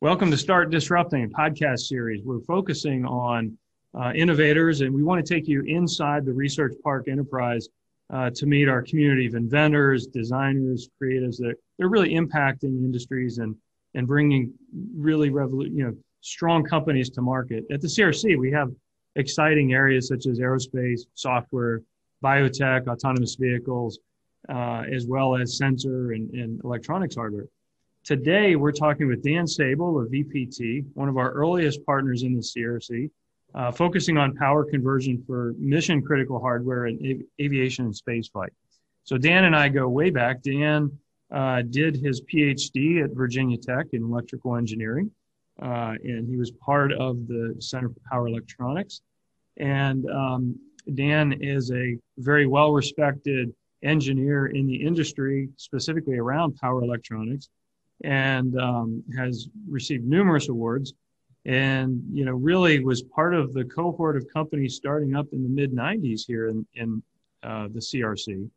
Welcome to Start Disrupting, a podcast series. We're focusing on uh, innovators, and we want to take you inside the Research Park enterprise uh, to meet our community of inventors, designers, creatives that they're really impacting industries and and bringing really revolu- you know strong companies to market. At the CRC, we have exciting areas such as aerospace, software, biotech, autonomous vehicles, uh, as well as sensor and, and electronics hardware. Today, we're talking with Dan Sable of VPT, one of our earliest partners in the CRC, uh, focusing on power conversion for mission critical hardware and av- aviation and spaceflight. So Dan and I go way back. Dan uh, did his PhD at Virginia Tech in electrical engineering, uh, and he was part of the Center for Power Electronics. And um, Dan is a very well respected engineer in the industry, specifically around power electronics and um, has received numerous awards. And you know really was part of the cohort of companies starting up in the mid 90s here in, in uh, the crc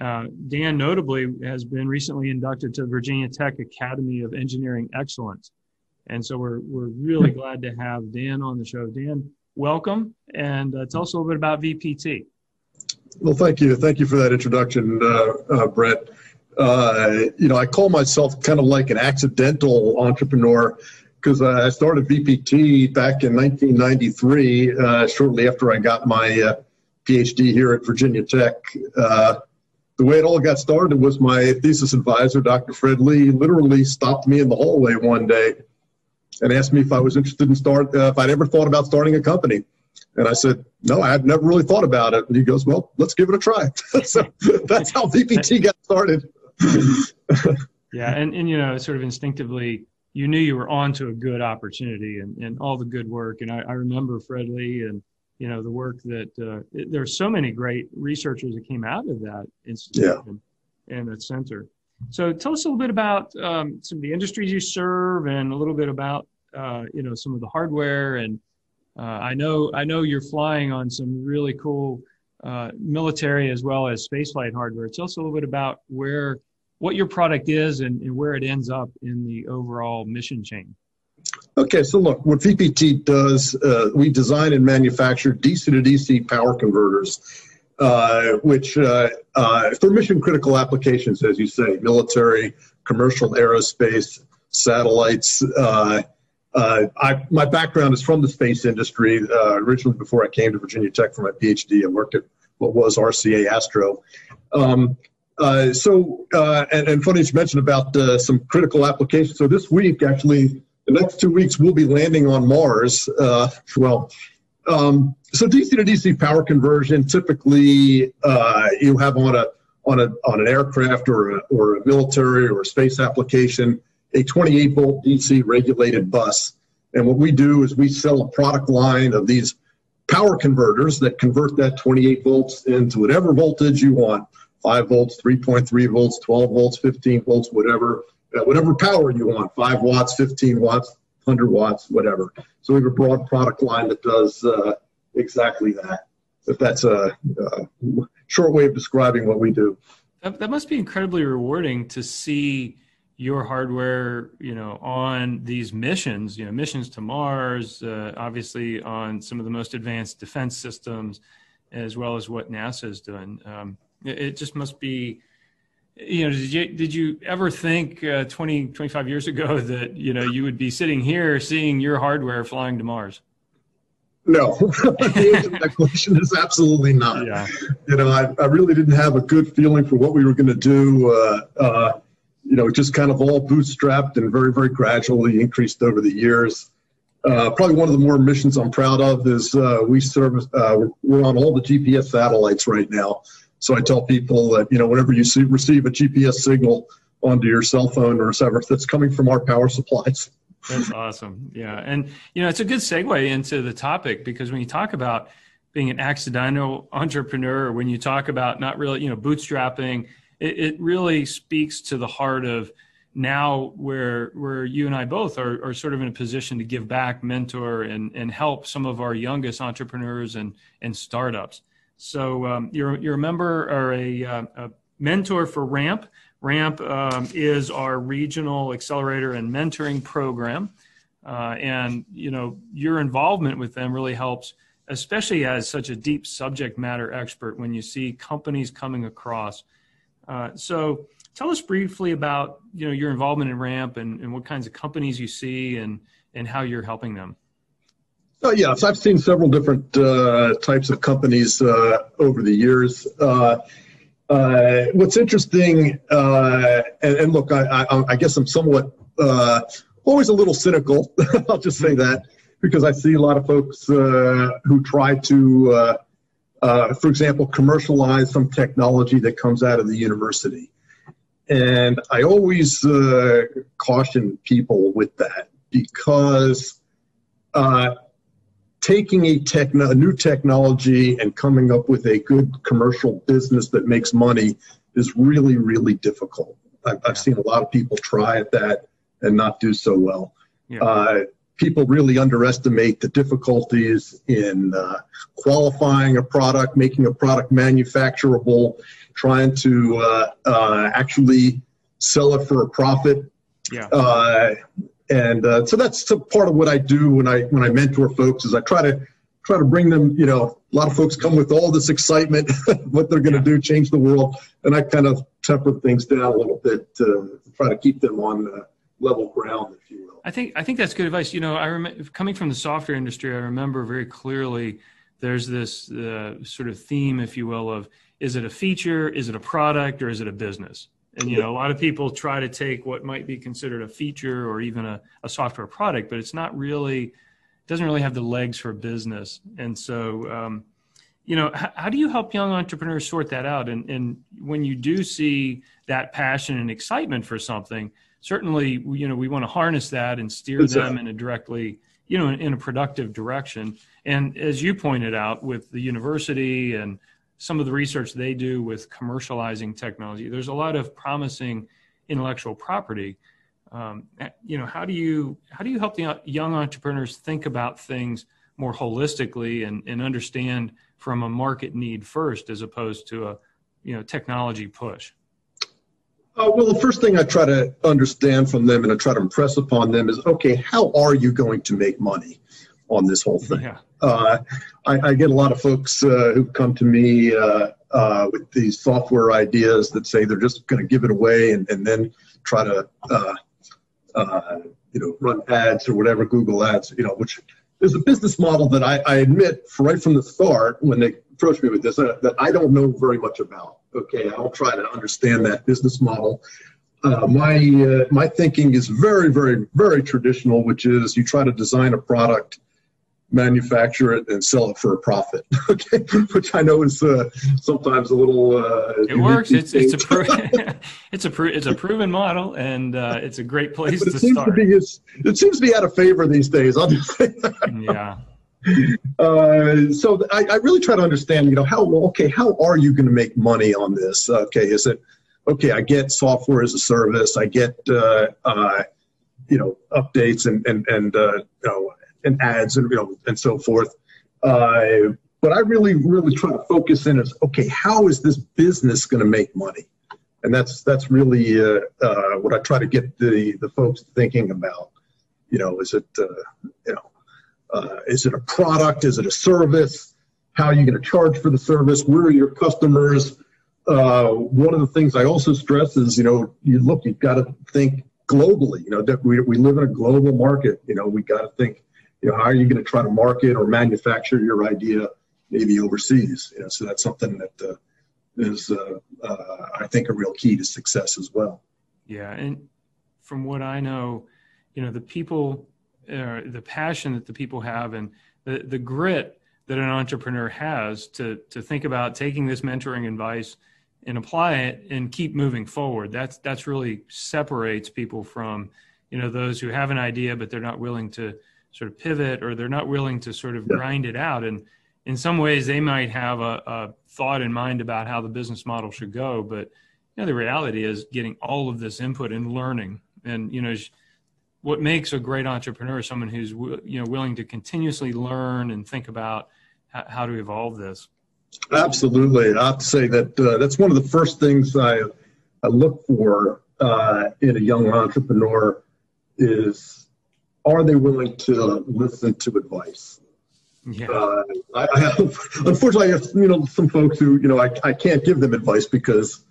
uh, dan notably has been recently inducted to the virginia tech academy of engineering excellence. And so we're, we're really glad to have dan on the show. Dan welcome. And uh, tell us a little bit about vpt well thank you. Thank you for that introduction uh, uh, brett uh, you know, I call myself kind of like an accidental entrepreneur because uh, I started VPT back in 1993, uh, shortly after I got my uh, PhD here at Virginia Tech. Uh, the way it all got started was my thesis advisor, Dr. Fred Lee, literally stopped me in the hallway one day and asked me if I was interested in start uh, if I'd ever thought about starting a company. And I said, no, I had never really thought about it. And he goes, well, let's give it a try. so that's how VPT got started. Yeah, and and you know, sort of instinctively, you knew you were on to a good opportunity and and all the good work. And I, I remember Fred Lee and you know the work that uh, it, there are so many great researchers that came out of that institution yeah. and that center. So tell us a little bit about um, some of the industries you serve and a little bit about uh, you know some of the hardware and uh, I know I know you're flying on some really cool uh, military as well as spaceflight hardware. Tell us a little bit about where what your product is and, and where it ends up in the overall mission chain. Okay, so look, what VPT does, uh, we design and manufacture DC to DC power converters, uh, which uh, uh, for mission critical applications, as you say, military, commercial aerospace, satellites. Uh, uh, I, my background is from the space industry. originally, before I came to Virginia Tech for my PhD, I worked at what was RCA Astro. Um, uh, so, uh, and, and funny you mentioned about uh, some critical applications. So this week, actually, the next two weeks, we'll be landing on Mars. Uh, well, um, so DC to DC power conversion, typically uh, you have on a on a on an aircraft or a, or a military or a space application a 28 volt DC regulated bus. And what we do is we sell a product line of these power converters that convert that 28 volts into whatever voltage you want 5 volts, 3.3 volts, 12 volts, 15 volts, whatever, uh, whatever power you want 5 watts, 15 watts, 100 watts, whatever. So we have a broad product line that does uh, exactly that. If that's a, a, short way of describing what we do. That, that must be incredibly rewarding to see your hardware, you know, on these missions, you know, missions to Mars, uh, obviously on some of the most advanced defense systems, as well as what NASA is doing. Um, it just must be, you know, did you, did you ever think uh, 20, 25 years ago that, you know, you would be sitting here seeing your hardware flying to Mars? No, the answer to that question is absolutely not. Yeah. You know, I, I really didn't have a good feeling for what we were going to do. Uh, uh, you know, just kind of all bootstrapped and very, very gradually increased over the years. Uh, probably one of the more missions I'm proud of is uh, we serve, uh, we're on all the GPS satellites right now. So I tell people that, you know, whenever you see, receive a GPS signal onto your cell phone or whatever, that's coming from our power supplies. That's awesome. Yeah. And, you know, it's a good segue into the topic because when you talk about being an accidental entrepreneur, when you talk about not really, you know, bootstrapping, it, it really speaks to the heart of now where where you and I both are, are sort of in a position to give back, mentor, and, and help some of our youngest entrepreneurs and, and startups. So um, you're you're a member or a, uh, a mentor for Ramp, RAMP um, is our regional accelerator and mentoring program. Uh, and, you know, your involvement with them really helps, especially as such a deep subject matter expert when you see companies coming across. Uh, so tell us briefly about, you know, your involvement in RAMP and, and what kinds of companies you see and, and how you're helping them. Oh, yes, I've seen several different uh, types of companies uh, over the years. Uh, uh what's interesting, uh, and, and, look, I, I, I, guess I'm somewhat uh, always a little cynical. I'll just say that because I see a lot of folks who try to, for example, commercialize some technology that comes out of the university. And I always caution people with that because uh, taking a, techno- a new technology and coming up with a good commercial business that makes money is really, really difficult. I've, I've seen a lot of people try at that and not do so well. Yeah. Uh, people really underestimate the difficulties in uh, qualifying a product, making a product manufacturable, trying to uh, uh actually sell it for a profit. Yeah. Uh, and uh, so that's part of what I do when I when I mentor folks is I try to try to bring them. You know, a lot of folks come with all this excitement, what they're going to do, change the world, and I kind of temper things down a little bit to try to keep them on uh, level ground, if you will. I think I think that's good advice. You know, I remember coming from the software industry, I remember very clearly there's this uh, sort of theme, if you will, of is it a feature, is it a product, or is it a business? And you know, a lot of people try to take what might be considered a feature or even a, a software product, but it's not really doesn't really have the legs for business. And so, um, you know, how, how, do you help young entrepreneurs sort that out? And, and when you do see that passion and excitement for something, certainly, you know, we want to harness that and steer them in a directly, you know, in, in a productive direction. And as you pointed out with the university and some of the research they do with commercializing technology. There's a lot of promising intellectual property. Um, you know, how do you how do you help the young entrepreneurs think about things more holistically and, and understand from a market need first as opposed to a you know technology push? Uh, well, the first thing I try to understand from them and I try to impress upon them is, okay, how are you going to make money on this whole thing? Yeah. Uh, I, I, get a lot of folks uh, who come to me uh, uh, with these software ideas that say they're just going to give it away and, and then try to, uh, uh, you know, run ads or whatever, Google ads, you know, which is a business model that I, I admit right from the start when they approached me with this that I don't know very much about. Okay, I'll try to understand that business model. Uh, my uh, my thinking is very very very traditional, which is you try to design a product manufacture it and sell it for a profit. okay, which I know is uh, sometimes a little. Uh, it works. It's it's a pro- it's a pro- it's a proven model, and uh, it's a great place but it to seems start. To be, it seems to be out of favor these days. I'll just say that. Yeah. Uh, so I, I, really try to understand, you know, how okay, how are you going to make money on this? Okay, is it okay? I get software as a service. I get uh, uh, you know updates and and and uh, you know and ads and you know and so forth. Uh, but I really, really try to focus in as okay, how is this business going to make money? And that's that's really uh, uh, what I try to get the the folks thinking about. You know, is it uh, you know, uh, is it a product? Is it a service? How are you going to charge for the service? Where are your customers? Uh, one of the things I also stress is, you know, you look, you've got to think globally. You know, that we, we live in a global market. You know, we got to think you know, how are you going to try to market or manufacture your idea maybe overseas? You know, so that's something that uh, is, uh, uh, I think, a real key to success as well. Yeah, and from what I know, you know, the people, uh, the passion that the people have, and the the grit that an entrepreneur has to to think about taking this mentoring advice and apply it and keep moving forward. That's that's really separates people from, you know, those who have an idea but they're not willing to sort of pivot or they're not willing to sort of yeah. grind it out. And in some ways, they might have a, a, thought in mind about how the business model should go, but you know, the reality is getting all of this input and learning. And you know, what makes a great entrepreneur is someone who's you know willing to continuously learn and think about how, how to evolve this. Absolutely, I have to say that uh, that's one of the first things I I look for uh, in a young entrepreneur is are they willing to listen to advice? Yeah. Uh, I, I, have, unfortunately, I have you know some folks who you know I, I can't give them advice because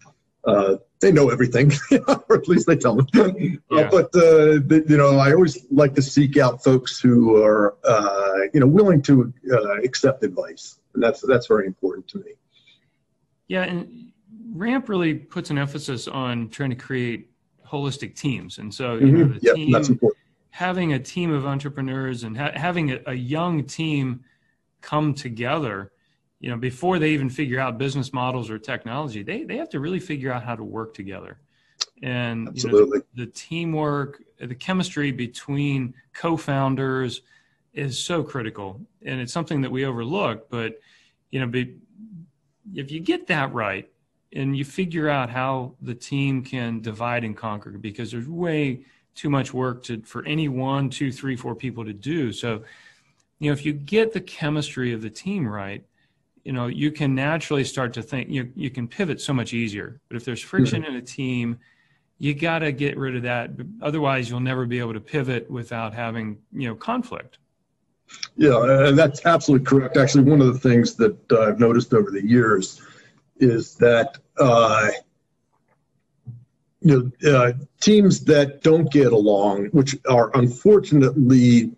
uh, they know everything, or at least they tell me. Yeah. Uh, but uh, the, you know, I always like to seek out folks who are uh, you know willing to uh, accept advice, and that's that's very important to me. Yeah, and Ramp really puts an emphasis on trying to create holistic teams, and so you mm-hmm. know, the yep, team, that's important. Having a team of entrepreneurs and ha- having a, a young team come together you know before they even figure out business models or technology they they have to really figure out how to work together and Absolutely. You know, the, the, teamwork the chemistry between co-founders is so critical and it's something that we overlook but you know be, if you get that right and you figure out how the team can divide and conquer because there's way too much work to for any one two three four people to do. So you know if you get the chemistry of the team right you know you can naturally start to think you you can pivot so much easier. But if there's friction mm-hmm. in a team you got to get rid of that. Otherwise you'll never be able to pivot without having you know conflict. Yeah and that's absolutely correct. Actually one of the things that uh, i've noticed over the years is that uh, you know uh, teams that don't get along which are unfortunately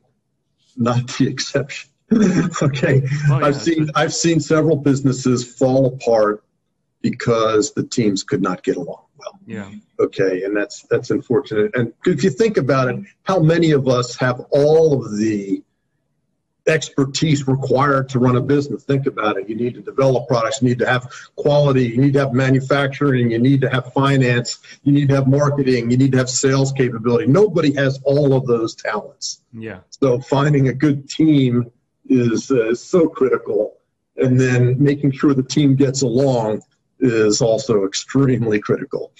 not the exception okay, oh, yeah. I've seen I've seen several businesses fall apart because the teams could not get along well. Yeah. Okay, and that's that's unfortunate. And if you think about it, how many of us have all of the expertise required to run a business? Think about it. You need to develop products. You need to have quality. You need to have manufacturing. You need to have finance. You need to have marketing. You need to have sales capability. Nobody has all of those talents. Yeah. So finding a good team is uh, so critical. And then making sure the team gets along is also extremely critical.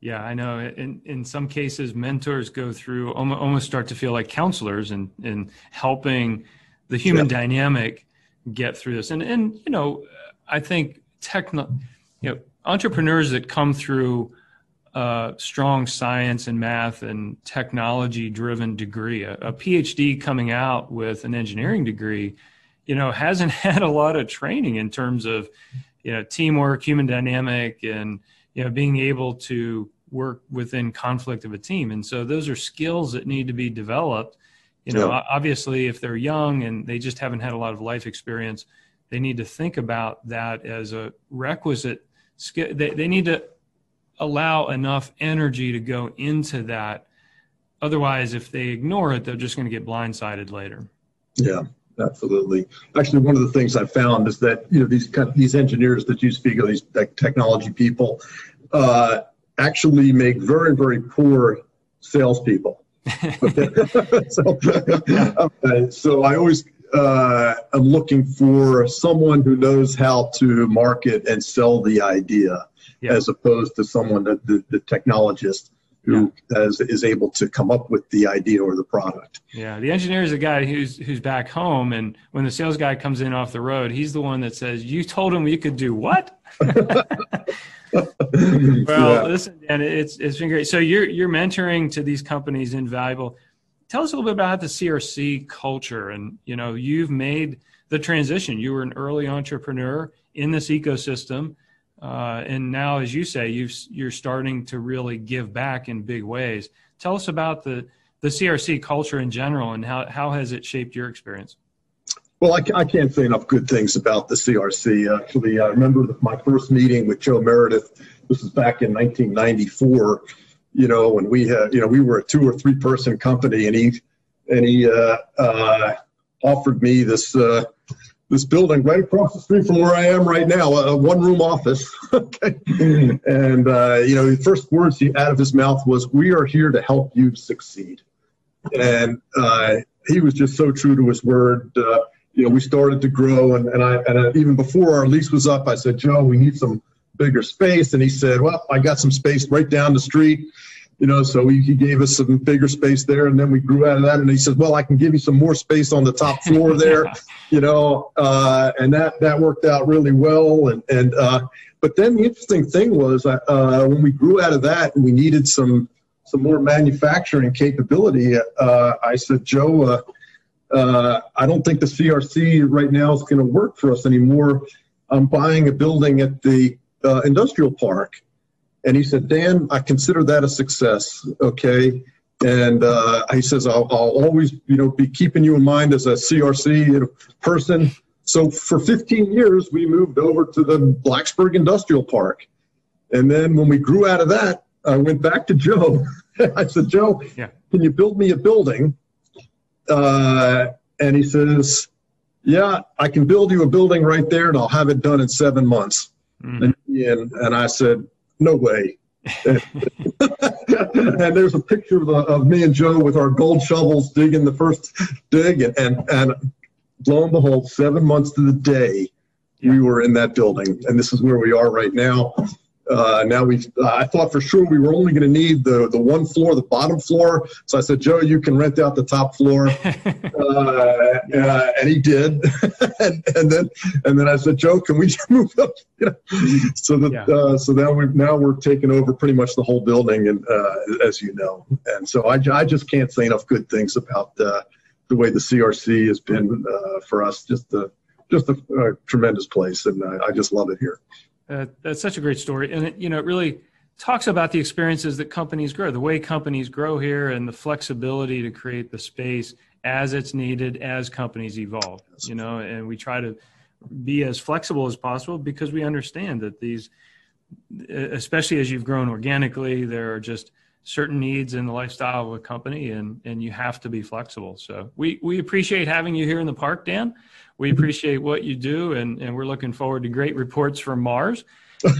Yeah, I know. In in some cases, mentors go through almost start to feel like counselors and in helping the human yeah. dynamic get through this. And and you know, I think techno, you know, entrepreneurs that come through a strong science and math and technology driven degree. A, a, PhD coming out with an engineering degree, you know, hasn't had a lot of training in terms of, you know, teamwork, human dynamic, and, you know, being able to work within conflict of a team. And so those are skills that need to be developed. You know, yeah. obviously, if they're young and they just haven't had a lot of life experience, they need to think about that as a requisite skill. They, they need to allow enough energy to go into that. Otherwise, if they ignore it, they're just going to get blindsided later. Yeah, absolutely. Actually, one of the things I found is that you know these kind of, these engineers that you speak of, these technology people, uh, actually make very very poor salespeople. so, uh, so I always uh, am looking for someone who knows how to market and sell the idea yeah. as opposed to someone that the, the technologist who yeah. has, is able to come up with the idea or the product. Yeah, the engineer is the guy who's who's back home, and when the sales guy comes in off the road, he's the one that says, "You told him you could do what?" well, yeah. listen, and it's it's been great. So you're you're mentoring to these companies invaluable. Tell us a little bit about the CRC culture, and you know you've made the transition. You were an early entrepreneur in this ecosystem uh, and now, as you say, you you're starting to really give back in big ways. Tell us about the the CRC culture in general, and how how has it shaped your experience? Well, I, I can't say enough good things about the CRC. Actually, I remember my first meeting with Joe Meredith. This was back in 1994. You know, when we had, you know, we were a two or three person company, and he and he uh, uh, offered me this uh, this building right across the street from where I am right now, a one room office. okay. And, uh, you know, the first words he, out of his mouth was, We are here to help you succeed. And uh, he was just so true to his word. Uh, you know, we started to grow, and, and, I, and I, even before our lease was up, I said, Joe, we need some bigger space. And he said, Well, I got some space right down the street you know, so he, he gave us some bigger space there, and then we grew out of that. And he says, "Well, I can give you some more space on the top floor there," you know, uh, and that that worked out really well. And and uh, but then the interesting thing was uh, when we grew out of that and we needed some some more manufacturing capability, uh, I said, Joe, uh, uh I don't think the CRC right now is going to work for us anymore. I'm buying a building at the uh, industrial park. And he said, Dan, I consider that a success. Okay. And uh, he says, I'll, I'll, always, you know, be keeping you in mind as a CRC person. So for 15 years, we moved over to the Blacksburg Industrial Park. And then when we grew out of that, I went back to Joe. I said, Joe, yeah. can you build me a building? Uh, and he says, Yeah, I can build you a building right there, and I'll have it done in seven months. Mm. And, and, and I said, No way. and there's a picture of, the, of, me and Joe with our gold shovels digging the first dig, and and, and lo and behold, seven months to the day, yeah. we were in that building, and this is where we are right now. Uh, now we, uh, I thought for sure we were only going to need the the one floor, the bottom floor. So I said, Joe, you can rent out the top floor, uh, uh, and he did. and, and, then and then I said, Joe, can we move up? You know? So that yeah. Uh, so now we now we're taking over pretty much the whole building, and uh, as you know, and so I, I just can't say enough good things about the way the CRC has been for us. Just a just a, a tremendous place, and I, I just love it here. Uh, that's such a great story, and it, you know, it really talks about the experiences that companies grow, the way companies grow here, and the flexibility to create the space as it's needed as companies evolve. You know, and we try to be as flexible as possible because we understand that these, especially as you've grown organically, there are just certain needs in the lifestyle of a company and and you have to be flexible. So we we appreciate having you here in the park dan. We appreciate what you do and and we're looking forward to great reports from mars.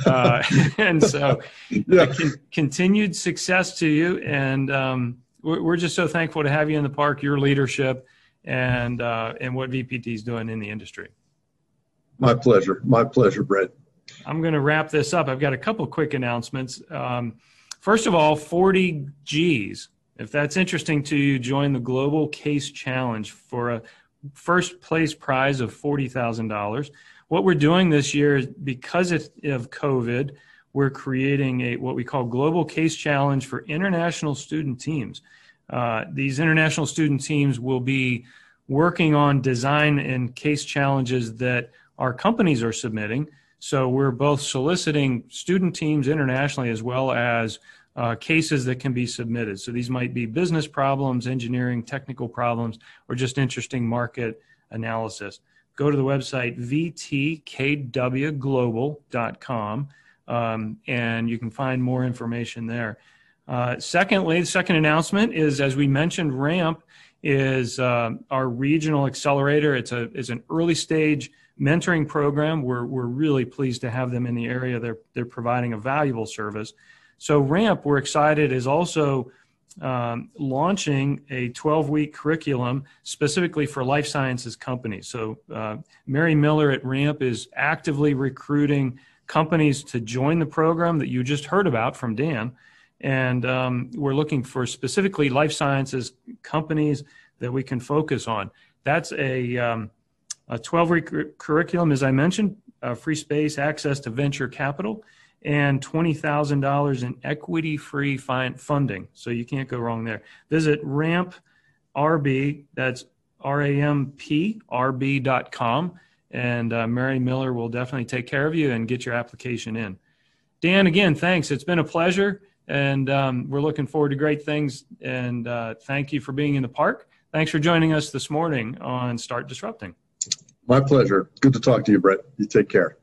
Uh, and so yeah. con- continued success to you and um, we're, we're, just so thankful to have you in the park your leadership and uh, and what vpt is doing in the industry. My pleasure. My pleasure brett. I'm going to wrap this up. I've got a couple quick announcements. Um, First of all, 40 G's. If that's interesting to you, join the Global Case Challenge for a first place prize of $40,000. What we're doing this year is because of COVID, we're creating a what we call Global Case Challenge for international student teams. Uh, these international student teams will be working on design and case challenges that our companies are submitting so we're both soliciting student teams internationally as well as uh, cases that can be submitted. So these might be business problems, engineering, technical problems, or just interesting market analysis. Go to the website vtkwglobal.com um, and you can find more information there. Uh, secondly, the second announcement is as we mentioned, RAMP is uh, our regional accelerator. It's a it's an early stage mentoring program. We're, we're really pleased to have them in the area. They're, they're providing a valuable service. So, RAMP, we're excited, is also um, launching a 12 week curriculum specifically for life sciences companies. So, uh, Mary Miller at RAMP is actively recruiting companies to join the program that you just heard about from Dan. And um, we're looking for specifically life sciences companies that we can focus on. That's a um, a 12 week curriculum, as I mentioned, uh, free space, access to venture capital, and $20,000 in equity free funding. So you can't go wrong there. Visit RAMP RB, that's R A M P R and uh, Mary Miller will definitely take care of you and get your application in. Dan, again, thanks. It's been a pleasure, and um, we're looking forward to great things. And uh, thank you for being in the park. Thanks for joining us this morning on Start Disrupting. My pleasure. Good to talk to you, Brett. You take care.